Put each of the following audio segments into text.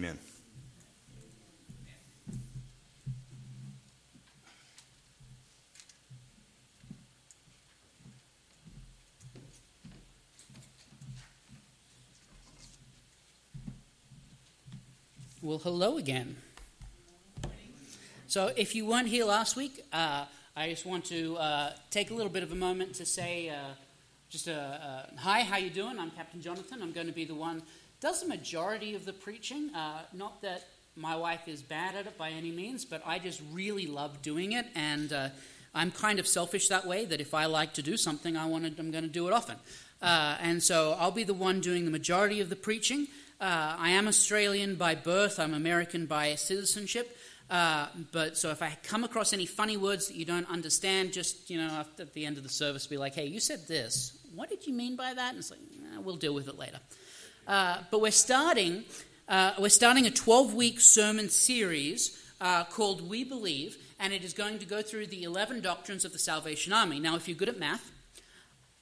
Amen. Well, hello again. So, if you weren't here last week, uh, I just want to uh, take a little bit of a moment to say uh, just a, a, hi, how you doing? I'm Captain Jonathan. I'm going to be the one does the majority of the preaching. Uh, not that my wife is bad at it by any means, but I just really love doing it, and uh, I'm kind of selfish that way. That if I like to do something, I want to, I'm going to do it often. Uh, and so I'll be the one doing the majority of the preaching. Uh, I am Australian by birth, I'm American by citizenship. Uh, but so if I come across any funny words that you don't understand, just, you know, at the end of the service, be like, hey, you said this. What did you mean by that? And it's like, we'll deal with it later. Uh, but we're starting, uh, we're starting a 12 week sermon series uh, called We Believe, and it is going to go through the 11 doctrines of the Salvation Army. Now, if you're good at math,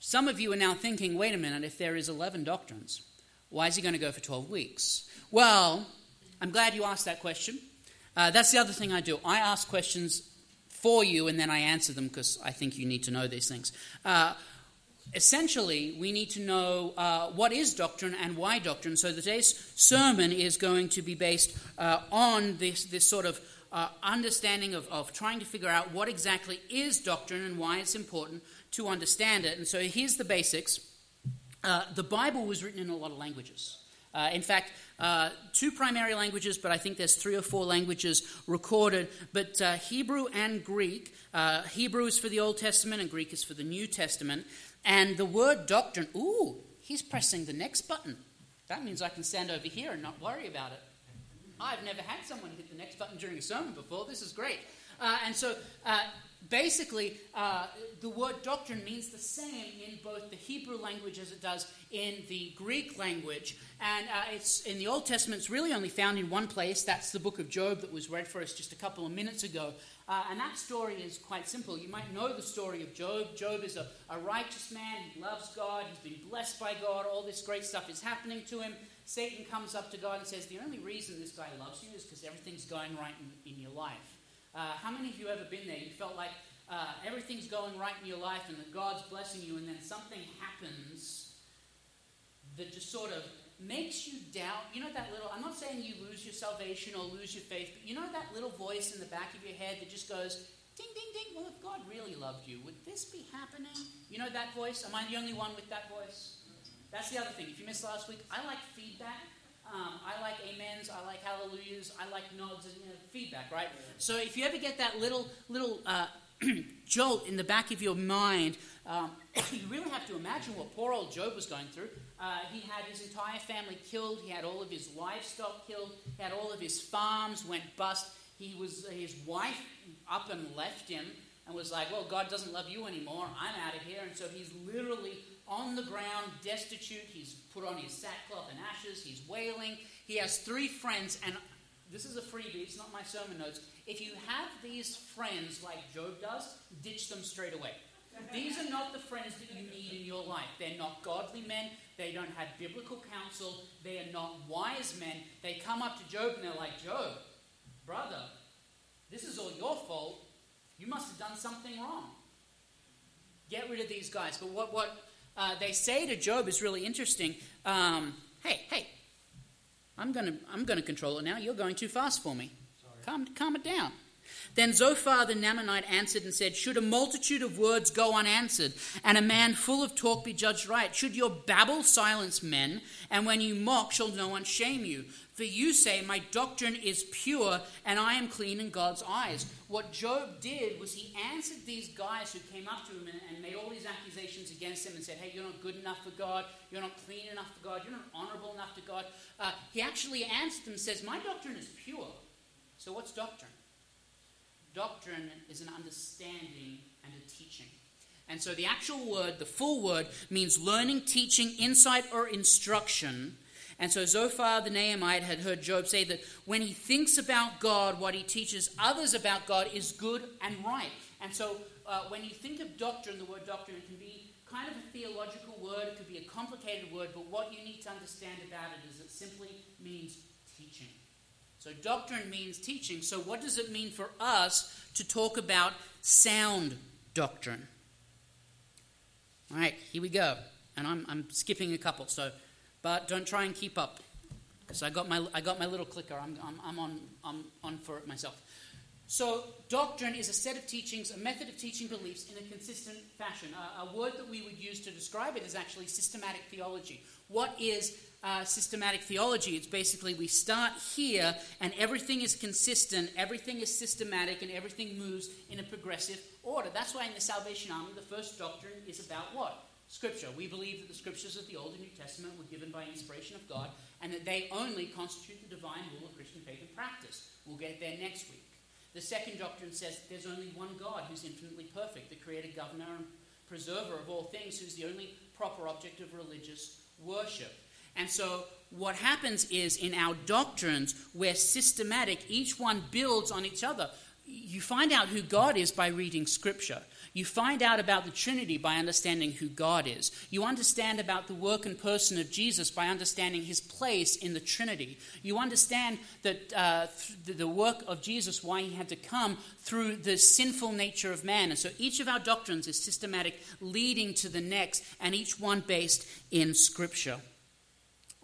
some of you are now thinking, wait a minute, if there is 11 doctrines, why is he going to go for 12 weeks? Well, I'm glad you asked that question. Uh, that's the other thing I do. I ask questions for you and then I answer them because I think you need to know these things. Uh, essentially, we need to know uh, what is doctrine and why doctrine. So today's sermon is going to be based uh, on this, this sort of uh, understanding of, of trying to figure out what exactly is doctrine and why it's important to understand it. And so here's the basics. Uh, the Bible was written in a lot of languages. Uh, in fact, uh, two primary languages, but I think there's three or four languages recorded. But uh, Hebrew and Greek, uh, Hebrew is for the Old Testament and Greek is for the New Testament. And the word doctrine, ooh, he's pressing the next button. That means I can stand over here and not worry about it. I've never had someone hit the next button during a sermon before. This is great. Uh, and so basically, uh, the word doctrine means the same in both the Hebrew language as it does in the Greek language. And uh, it's in the Old Testament, it's really only found in one place. That's the book of Job that was read for us just a couple of minutes ago. Uh, and that story is quite simple. You might know the story of Job. Job is a, a righteous man. He loves God. He's been blessed by God. All this great stuff is happening to him. Satan comes up to God and says, The only reason this guy loves you is because everything's going right in, in your life. Uh, how many of you ever been there? You felt like uh, everything's going right in your life and that God's blessing you, and then something happens that just sort of makes you doubt. You know that little, I'm not saying you lose your salvation or lose your faith, but you know that little voice in the back of your head that just goes, ding, ding, ding. Well, if God really loved you, would this be happening? You know that voice? Am I the only one with that voice? That's the other thing. If you missed last week, I like feedback. Um, I like amens, I like hallelujahs, I like nods and you know, feedback, right? So if you ever get that little little uh, jolt in the back of your mind, um, you really have to imagine what poor old Job was going through. Uh, he had his entire family killed. He had all of his livestock killed. He had all of his farms went bust. He was his wife up and left him and was like, "Well, God doesn't love you anymore. I'm out of here." And so he's literally on the ground, destitute. He's put on his sackcloth and ashes. He's wailing. He has three friends, and this is a freebie. It's not my sermon notes. If you have these friends like Job does, ditch them straight away. These are not the friends that you need in your life. They're not godly men. They don't have biblical counsel. They are not wise men. They come up to Job and they're like, Job, brother, this is all your fault. You must have done something wrong. Get rid of these guys. But what, what uh, they say to Job is really interesting. Um, hey, hey, I'm going to I'm gonna control it now. You're going too fast for me. Calm, calm it down. Then Zophar the Naamathite answered and said, Should a multitude of words go unanswered, and a man full of talk be judged right? Should your babble silence men, and when you mock, shall no one shame you? For you say, My doctrine is pure, and I am clean in God's eyes. What Job did was he answered these guys who came up to him and, and made all these accusations against him and said, Hey, you're not good enough for God, you're not clean enough for God, you're not honorable enough to God. Uh, he actually answered them and says, My doctrine is pure. So, what's doctrine? Doctrine is an understanding and a teaching. And so, the actual word, the full word, means learning, teaching, insight, or instruction. And so, Zophar the Naamite had heard Job say that when he thinks about God, what he teaches others about God is good and right. And so, uh, when you think of doctrine, the word doctrine can be kind of a theological word, it could be a complicated word, but what you need to understand about it is it simply means teaching. So, doctrine means teaching. So, what does it mean for us to talk about sound doctrine? All right, here we go. And I'm, I'm skipping a couple, so, but don't try and keep up. Because I, got my, I got my little clicker. I'm, I'm, I'm, on, I'm on for it myself. So, doctrine is a set of teachings, a method of teaching beliefs in a consistent fashion. A, a word that we would use to describe it is actually systematic theology. What is uh, systematic theology. It's basically we start here and everything is consistent, everything is systematic, and everything moves in a progressive order. That's why in the Salvation Army, the first doctrine is about what? Scripture. We believe that the scriptures of the Old and New Testament were given by inspiration of God and that they only constitute the divine rule of Christian faith and practice. We'll get there next week. The second doctrine says there's only one God who's infinitely perfect, the creator, governor, and preserver of all things, who's the only proper object of religious worship. And so what happens is in our doctrines, we're systematic, each one builds on each other. You find out who God is by reading Scripture. You find out about the Trinity by understanding who God is. You understand about the work and person of Jesus by understanding his place in the Trinity. You understand that uh, the work of Jesus, why he had to come through the sinful nature of man. And so each of our doctrines is systematic, leading to the next, and each one based in Scripture.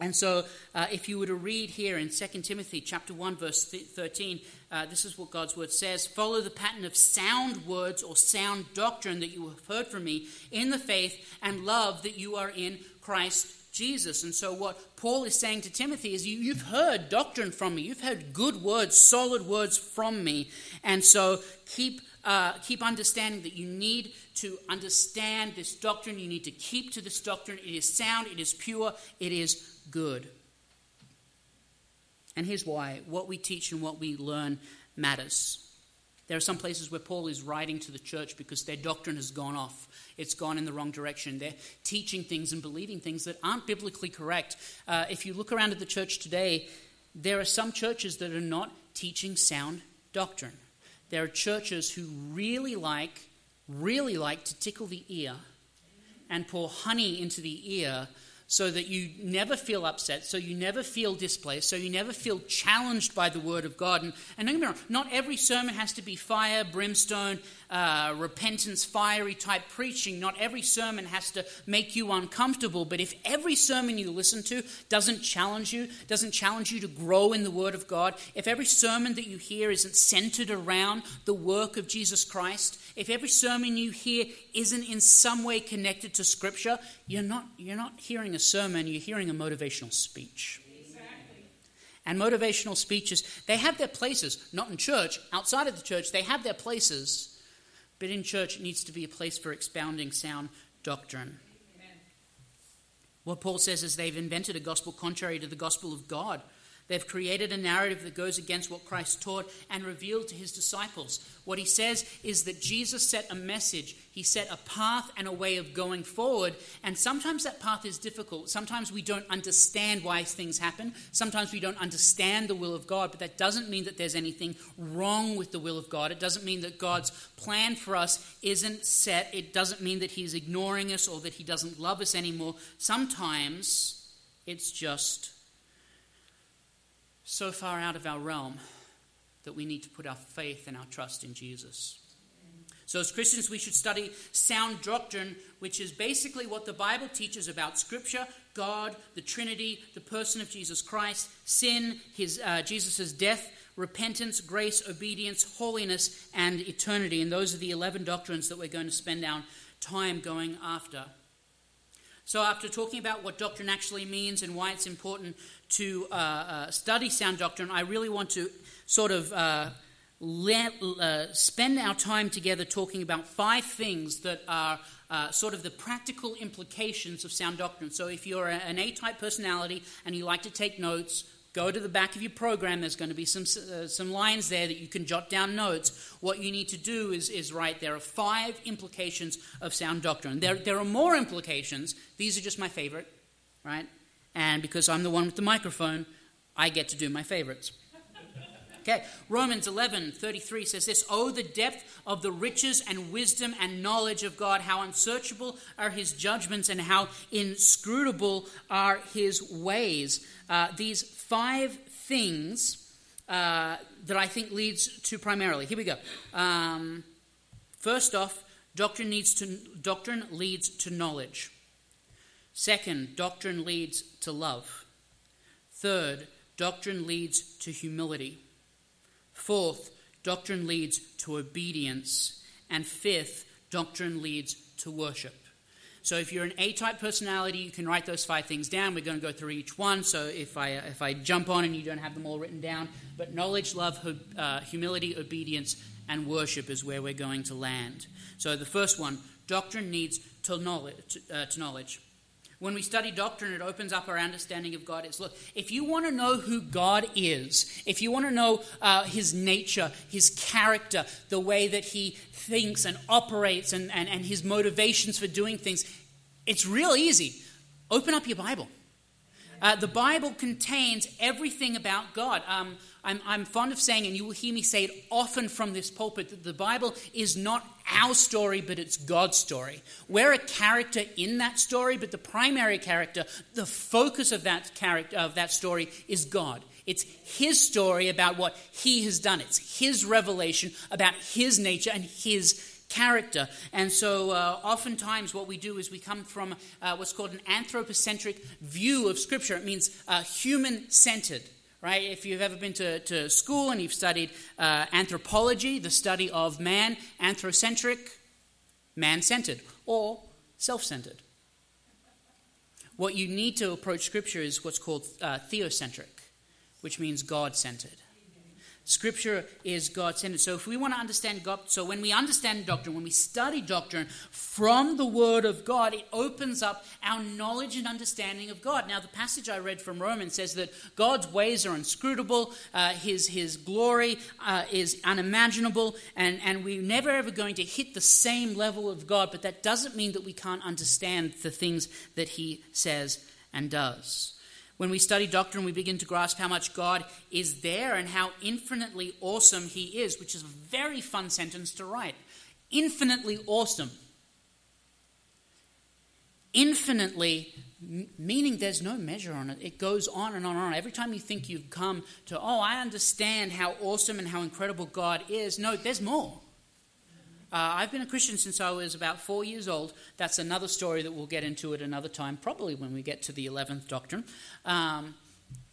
And so, uh, if you were to read here in 2 Timothy chapter 1, verse 13, uh, this is what God's word says Follow the pattern of sound words or sound doctrine that you have heard from me in the faith and love that you are in Christ Jesus. And so, what Paul is saying to Timothy is, you, have heard doctrine from me. You've heard good words, solid words from me. And so, keep, uh, keep understanding that you need to understand this doctrine. You need to keep to this doctrine. It is sound, it is pure, it is good. And here's why what we teach and what we learn matters. There are some places where Paul is writing to the church because their doctrine has gone off. It's gone in the wrong direction. They're teaching things and believing things that aren't biblically correct. Uh, if you look around at the church today, there are some churches that are not teaching sound doctrine. There are churches who really like, really like to tickle the ear and pour honey into the ear so that you never feel upset, so you never feel displaced, so you never feel challenged by the Word of God. And, and don't get me wrong, not every sermon has to be fire, brimstone, uh, repentance, fiery type preaching. Not every sermon has to make you uncomfortable. But if every sermon you listen to doesn't challenge you, doesn't challenge you to grow in the Word of God, if every sermon that you hear isn't centered around the work of Jesus Christ, if every sermon you hear isn't in some way connected to Scripture, you're not, you're not hearing a sermon, you're hearing a motivational speech. And motivational speeches, they have their places, not in church, outside of the church, they have their places. But in church, it needs to be a place for expounding sound doctrine. Amen. What Paul says is they've invented a gospel contrary to the gospel of God. They've created a narrative that goes against what Christ taught and revealed to his disciples. What he says is that Jesus set a message, he set a path and a way of going forward. And sometimes that path is difficult. Sometimes we don't understand why things happen. Sometimes we don't understand the will of God, but that doesn't mean that there's anything wrong with the will of God. It doesn't mean that God's plan for us isn't set. It doesn't mean that he's ignoring us or that he doesn't love us anymore. Sometimes it's just so far out of our realm that we need to put our faith and our trust in Jesus. So, as Christians, we should study sound doctrine, which is basically what the Bible teaches about Scripture, God, the Trinity, the person of Jesus Christ, sin, his, uh, Jesus' death, repentance, grace, obedience, holiness, and eternity. And those are the 11 doctrines that we're going to spend our time going after. So, after talking about what doctrine actually means and why it's important to uh, uh, study sound doctrine, I really want to sort of uh, let, uh, spend our time together talking about five things that are uh, sort of the practical implications of sound doctrine. So, if you're an A type personality and you like to take notes, Go to the back of your program. There's going to be some, uh, some lines there that you can jot down notes. What you need to do is, is write there are five implications of sound doctrine. There, there are more implications. These are just my favorite, right? And because I'm the one with the microphone, I get to do my favorites. Okay, Romans 11 33 says this Oh, the depth of the riches and wisdom and knowledge of God, how unsearchable are his judgments and how inscrutable are his ways. Uh, these five things uh, that I think leads to primarily. Here we go. Um, first off, doctrine, needs to, doctrine leads to knowledge. Second, doctrine leads to love. Third, doctrine leads to humility. Fourth, doctrine leads to obedience. And fifth, doctrine leads to worship. So if you're an A-type personality, you can write those five things down. We're going to go through each one. So if I if I jump on and you don't have them all written down, but knowledge, love, uh, humility, obedience, and worship is where we're going to land. So the first one, doctrine needs to knowledge. Uh, to knowledge. When we study doctrine, it opens up our understanding of God. It's look, if you want to know who God is, if you want to know uh, his nature, his character, the way that he thinks and operates, and, and, and his motivations for doing things, it's real easy. Open up your Bible. Uh, the Bible contains everything about God. Um, I'm, I'm, fond of saying, and you will hear me say it often from this pulpit, that the Bible is not our story, but it's God's story. We're a character in that story, but the primary character, the focus of that character of that story is God. It's his story about what he has done. It's his revelation about his nature and his character. And so, uh, oftentimes, what we do is we come from uh, what's called an anthropocentric view of Scripture. It means uh, human centered. Right? If you've ever been to, to school and you've studied uh, anthropology, the study of man, anthrocentric, man centered, or self centered. What you need to approach Scripture is what's called uh, theocentric, which means God centered. Scripture is God centered. So, if we want to understand God, so when we understand doctrine, when we study doctrine from the Word of God, it opens up our knowledge and understanding of God. Now, the passage I read from Romans says that God's ways are inscrutable, uh, his, his glory uh, is unimaginable, and, and we're never ever going to hit the same level of God, but that doesn't mean that we can't understand the things that He says and does. When we study doctrine, we begin to grasp how much God is there and how infinitely awesome He is, which is a very fun sentence to write. Infinitely awesome. Infinitely, meaning there's no measure on it. It goes on and on and on. Every time you think you've come to, oh, I understand how awesome and how incredible God is, no, there's more. Uh, I've been a Christian since I was about four years old. That's another story that we'll get into at another time, probably when we get to the 11th doctrine. Um,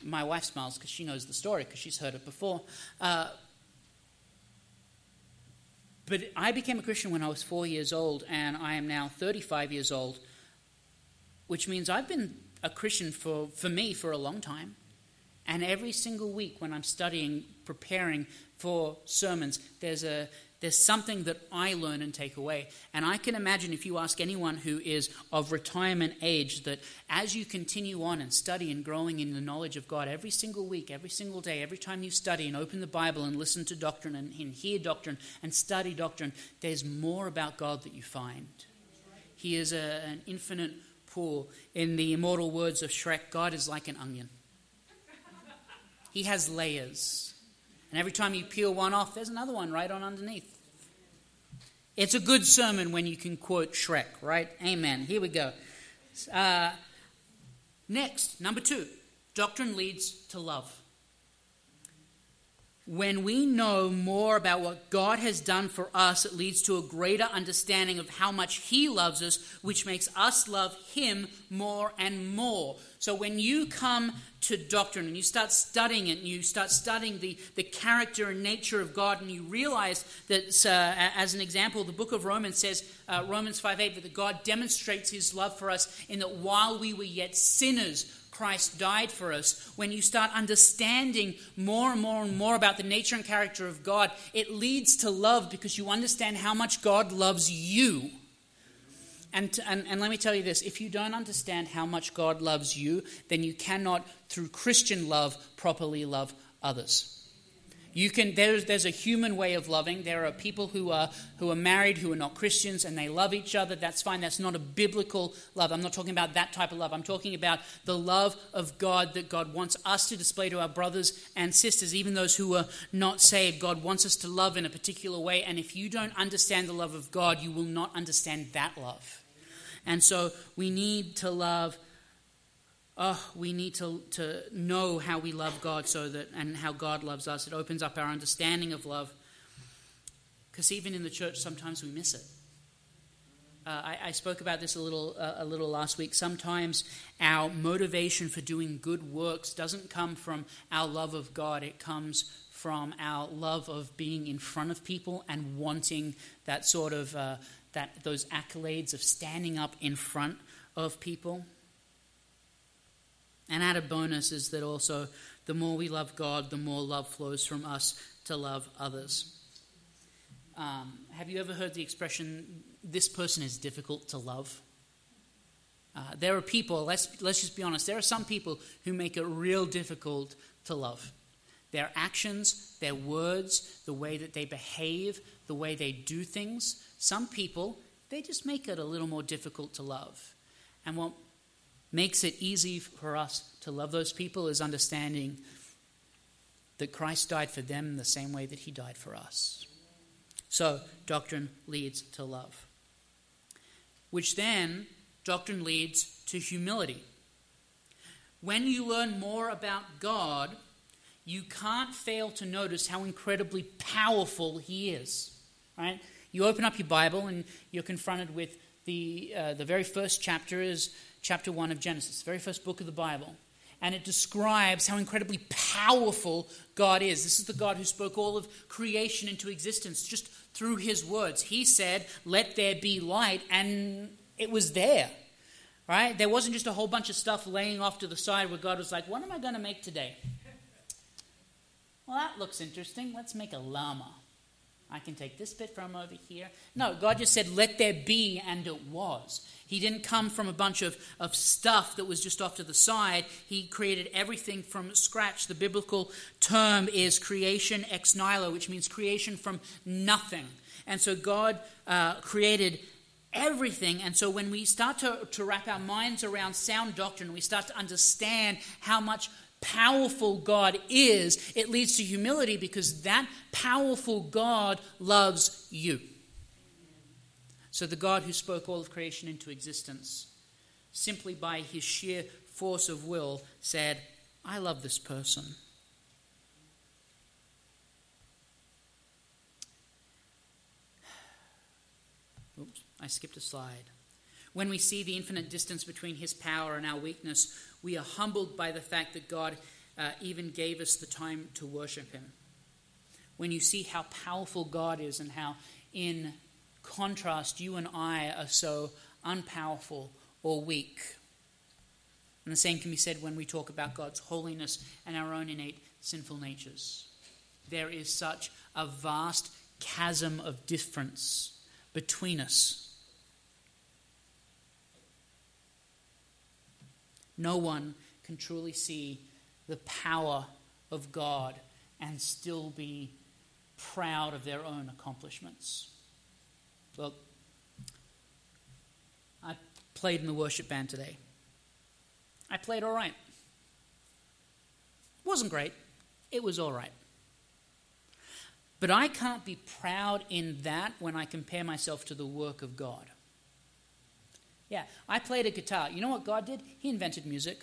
my wife smiles because she knows the story because she's heard it before. Uh, but I became a Christian when I was four years old, and I am now 35 years old, which means I've been a Christian for, for me for a long time. And every single week when I'm studying, preparing for sermons, there's a there's something that I learn and take away. And I can imagine if you ask anyone who is of retirement age that as you continue on and study and growing in the knowledge of God every single week, every single day, every time you study and open the Bible and listen to doctrine and, and hear doctrine and study doctrine, there's more about God that you find. He is a, an infinite pool. In the immortal words of Shrek, God is like an onion. He has layers. And every time you peel one off, there's another one right on underneath. It's a good sermon when you can quote Shrek, right? Amen. Here we go. Uh, next, number two doctrine leads to love. When we know more about what God has done for us, it leads to a greater understanding of how much He loves us, which makes us love Him more and more. So when you come to doctrine and you start studying it and you start studying the, the character and nature of God and you realize that, uh, as an example, the book of Romans says, uh, Romans 5 8, that God demonstrates His love for us in that while we were yet sinners, Christ died for us, when you start understanding more and more and more about the nature and character of God, it leads to love because you understand how much God loves you. And, and, and let me tell you this if you don't understand how much God loves you, then you cannot, through Christian love, properly love others. You can, there's, there's a human way of loving. There are people who are, who are married who are not Christians and they love each other. That's fine. That's not a biblical love. I'm not talking about that type of love. I'm talking about the love of God that God wants us to display to our brothers and sisters, even those who are not saved. God wants us to love in a particular way. And if you don't understand the love of God, you will not understand that love. And so we need to love oh, we need to, to know how we love God so that, and how God loves us. It opens up our understanding of love. Because even in the church, sometimes we miss it. Uh, I, I, spoke about this a little, uh, a little last week. Sometimes our motivation for doing good works doesn't come from our love of God, it comes from our love of being in front of people and wanting that sort of uh, that those accolades of standing up in front of people. And added bonus is that also the more we love God, the more love flows from us to love others. Um, have you ever heard the expression, this person is difficult to love? Uh, there are people, let's, let's just be honest, there are some people who make it real difficult to love. Their actions, their words, the way that they behave, the way they do things, some people, they just make it a little more difficult to love. And what makes it easy for us to love those people is understanding that Christ died for them the same way that he died for us. So, doctrine leads to love. Which then, doctrine leads to humility. When you learn more about God, you can't fail to notice how incredibly powerful He is. Right? You open up your Bible and you're confronted with the, uh, the very first chapter is chapter 1 of Genesis, very first book of the Bible. And it describes how incredibly powerful God is. This is the God who spoke all of creation into existence just through his words. He said, Let there be light, and it was there. Right? There wasn't just a whole bunch of stuff laying off to the side where God was like, What am I going to make today? Well, that looks interesting. Let's make a llama. I can take this bit from over here. No, God just said, Let there be, and it was. He didn't come from a bunch of, of stuff that was just off to the side. He created everything from scratch. The biblical term is creation ex nihilo, which means creation from nothing. And so God uh, created everything. And so when we start to, to wrap our minds around sound doctrine, we start to understand how much powerful God is, it leads to humility because that powerful God loves you. So the God who spoke all of creation into existence, simply by his sheer force of will, said, I love this person. Oops, I skipped a slide. When we see the infinite distance between his power and our weakness, we are humbled by the fact that God uh, even gave us the time to worship Him. When you see how powerful God is and how, in contrast, you and I are so unpowerful or weak. And the same can be said when we talk about God's holiness and our own innate sinful natures. There is such a vast chasm of difference between us No one can truly see the power of God and still be proud of their own accomplishments. Well, I played in the worship band today. I played all right. Wasn't great. It was all right. But I can't be proud in that when I compare myself to the work of God. Yeah, I played a guitar. You know what God did? He invented music.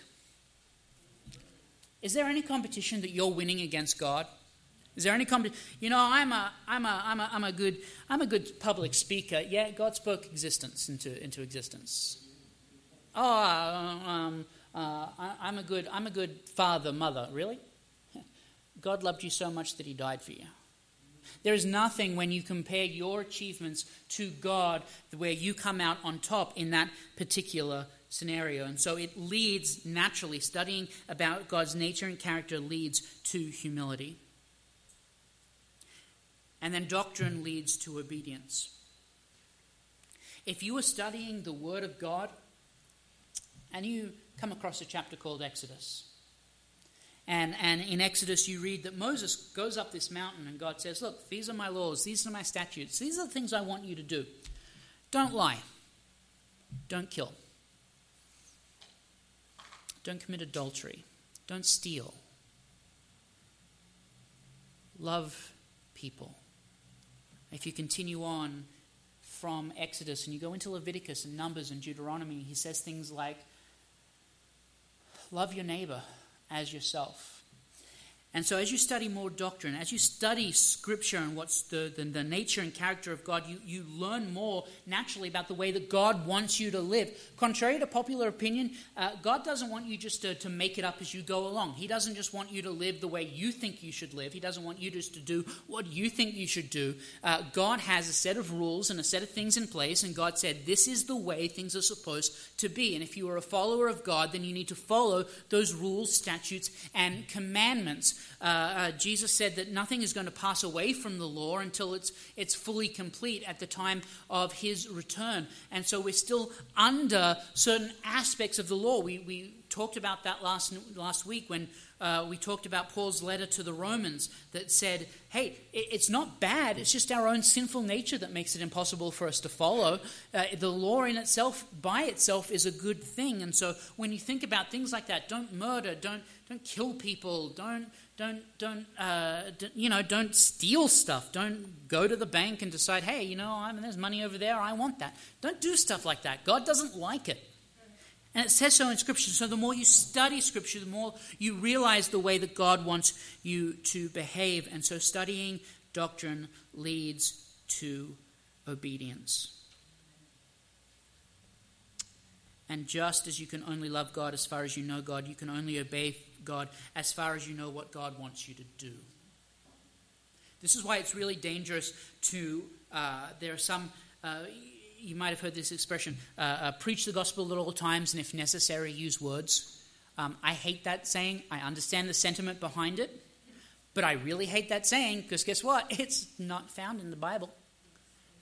Is there any competition that you're winning against God? Is there any competition? You know, I'm a, I'm a, I'm a, I'm a good, I'm a good public speaker. Yeah, God spoke existence into, into existence. Oh, um, uh, I, am a good, I'm a good father, mother. Really? God loved you so much that He died for you. There is nothing when you compare your achievements to God where you come out on top in that particular scenario. And so it leads naturally, studying about God's nature and character leads to humility. And then doctrine leads to obedience. If you are studying the Word of God and you come across a chapter called Exodus, and, and in Exodus, you read that Moses goes up this mountain and God says, Look, these are my laws, these are my statutes, these are the things I want you to do. Don't lie, don't kill, don't commit adultery, don't steal, love people. If you continue on from Exodus and you go into Leviticus and Numbers and Deuteronomy, he says things like, love your neighbor as yourself. And so, as you study more doctrine, as you study Scripture and what's the, the, the, nature and character of God, you, you learn more naturally about the way that God wants you to live. Contrary to popular opinion, uh, God doesn't want you just to, to make it up as you go along. He doesn't just want you to live the way you think you should live, He doesn't want you just to do what you think you should do. Uh, God has a set of rules and a set of things in place, and God said, This is the way things are supposed to be. And if you are a follower of God, then you need to follow those rules, statutes, and commandments. Uh, uh, Jesus said that nothing is going to pass away from the law until it's, it's fully complete at the time of his return. And so we're still under certain aspects of the law. We, we talked about that last, last week when uh, we talked about Paul's letter to the Romans that said, hey, it's not bad, it's just our own sinful nature that makes it impossible for us to follow. Uh, the law in itself, by itself, is a good thing. And so when you think about things like that, don't murder, don't, don't kill people, don't don't don't uh, you know don't steal stuff. Don't go to the bank and decide hey you know I mean, there's money over there. I want that. Don't do stuff like that. God doesn't like it. And it says so in scripture. So the more you study scripture the more you realize the way that god wants you to behave. And so studying doctrine leads to obedience. And just as you can only love God as far as you know God, you can only obey God as far as you know what God wants you to do. This is why it's really dangerous to, uh, there are some, uh, you might have heard this expression, uh, uh preach the gospel at all times and if necessary, use words. Um, I hate that saying. I understand the sentiment behind it, but I really hate that saying because guess what? It's not found in the Bible.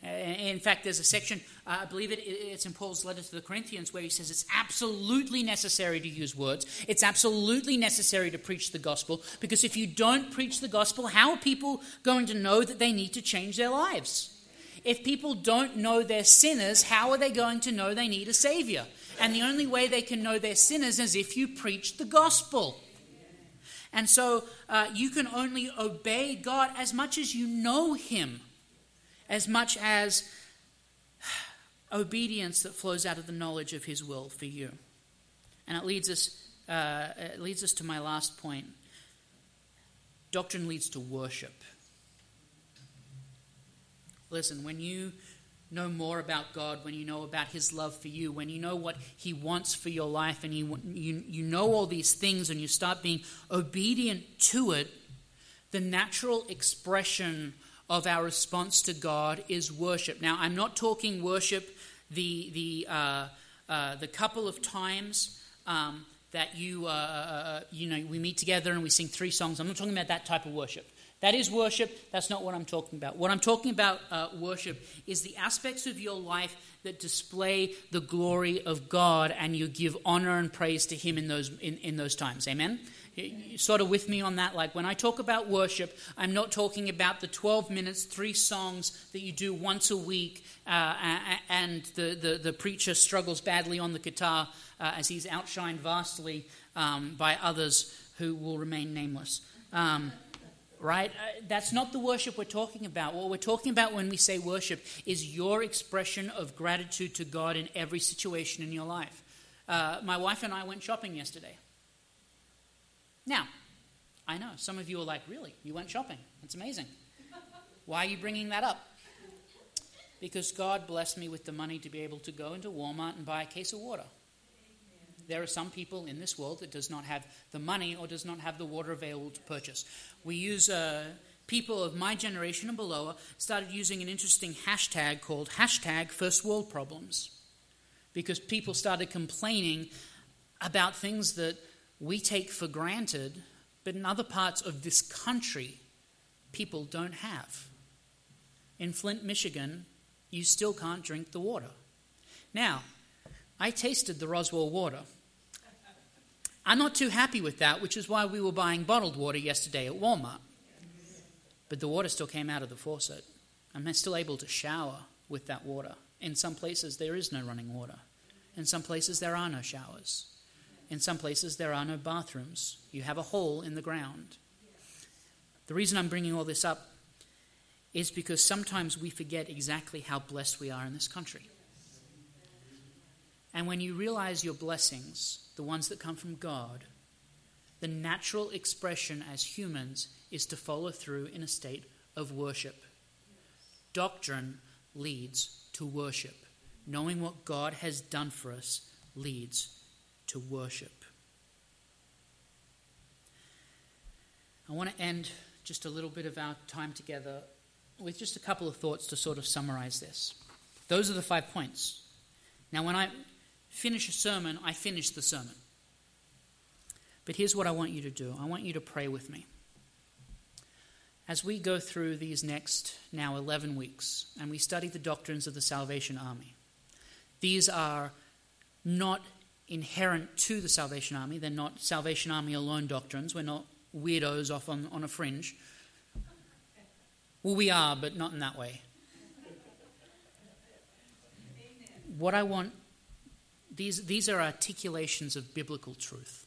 In fact, there's a section, uh, I believe it, it's in Paul's letter to the Corinthians, where he says it's absolutely necessary to use words. It's absolutely necessary to preach the gospel, because if you don't preach the gospel, how are people going to know that they need to change their lives? If people don't know they're sinners, how are they going to know they need a Savior? And the only way they can know they're sinners is if you preach the gospel. And so uh, you can only obey God as much as you know Him as much as obedience that flows out of the knowledge of His will for you. And it leads us, uh, it leads us to my last point. Doctrine leads to worship. Listen, when you know more about God, when you know about His love for you, when you know what He wants for your life, and you, you, you know all these things, and you start being obedient to it, the natural expression of our response to God is worship. Now, I'm not talking worship the, the, uh, uh, the couple of times um, that you, uh, uh, uh, you know, we meet together and we sing three songs. I'm not talking about that type of worship. That is worship. That's not what I'm talking about. What I'm talking about uh, worship is the aspects of your life that display the glory of God and you give honor and praise to Him in those, in, in those times. Amen? sort of with me on that. Like when I talk about worship, I'm not talking about the 12 minutes, three songs that you do once a week, uh, and the, the, the, preacher struggles badly on the guitar uh, as he's outshined vastly um, by others who will remain nameless. Um, right? Uh, that's not the worship we're talking about. What we're talking about when we say worship is your expression of gratitude to God in every situation in your life. Uh, my wife and I went shopping yesterday. Now, I know some of you are like, really? You went shopping? That's amazing. Why are you bringing that up? Because God blessed me with the money to be able to go into Walmart and buy a case of water. There are some people in this world that does not have the money or does not have the water available to purchase. We use uh, people of my generation and below started using an interesting hashtag called hashtag first world problems because people started complaining about things that we take for granted, but in other parts of this country, people don't have. In Flint, Michigan, you still can't drink the water. Now, I tasted the Roswell water. I'm not too happy with that, which is why we were buying bottled water yesterday at Walmart. But the water still came out of the faucet. I'm still able to shower with that water. In some places, there is no running water. In some places, there are no showers. In some places, there are no bathrooms. You have a hole in the ground. The reason I'm bringing all this up is because sometimes we forget exactly how blessed we are in this country. And when you realize your blessings, the ones that come from God, the natural expression as humans is to follow through in a state of worship. Doctrine leads to worship. Knowing what God has done for us leads to worship. I want to end just a little bit of our time together with just a couple of thoughts to sort of summarize this. Those are the five points. Now, when I finish a sermon, I finish the sermon. But here's what I want you to do I want you to pray with me. As we go through these next now 11 weeks and we study the doctrines of the Salvation Army, these are not inherent to the Salvation Army. They're not Salvation Army alone doctrines. We're not weirdos off on, on a fringe. Well, we are, but not in that way. What I want, these, these are articulations of biblical truth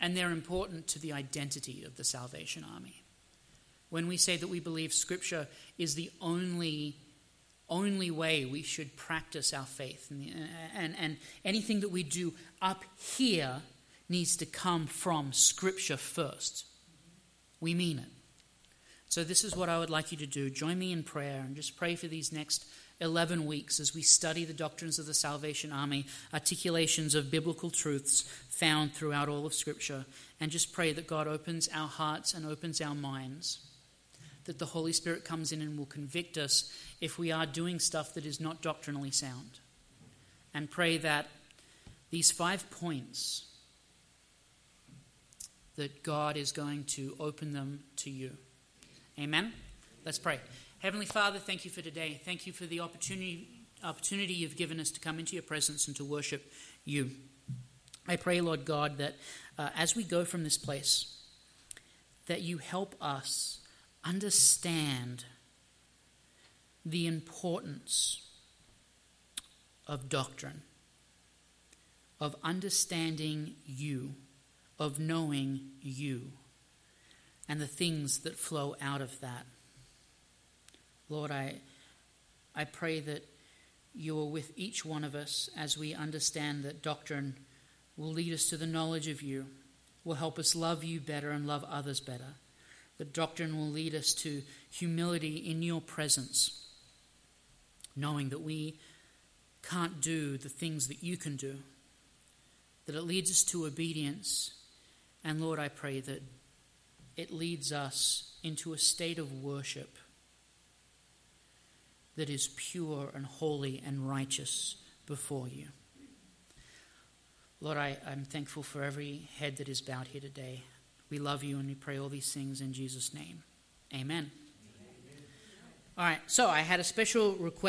and they're important to the identity of the Salvation Army. When we say that we believe Scripture is the only only way we should practice our faith, and, and, and anything that we do up here needs to come from Scripture first. We mean it. So, this is what I would like you to do. Join me in prayer and just pray for these next 11 weeks as we study the doctrines of the Salvation Army, articulations of biblical truths found throughout all of Scripture, and just pray that God opens our hearts and opens our minds, that the Holy Spirit comes in and will convict us if we are doing stuff that is not doctrinally sound. And pray that these five points, that God is going to open them to you. Amen? Let's pray. Heavenly Father, thank you for today. Thank you for the opportunity, opportunity you've given us to come into your presence and to worship you. I pray, Lord God, that uh, as we go from this place, that you help us understand the importance of doctrine, of understanding you, of knowing you, and the things that flow out of that. Lord, I, I pray that you are with each one of us as we understand that doctrine will lead us to the knowledge of you, will help us love you better and love others better. That doctrine will lead us to humility in your presence, knowing that we can't do the things that you can do. That it leads us to obedience. And Lord, I pray that it leads us into a state of worship that is pure and holy and righteous before you. Lord, I, am thankful for every head that is bowed here today. We love you and we pray all these things in Jesus' name. Amen. Amen. All right, so I had a special request.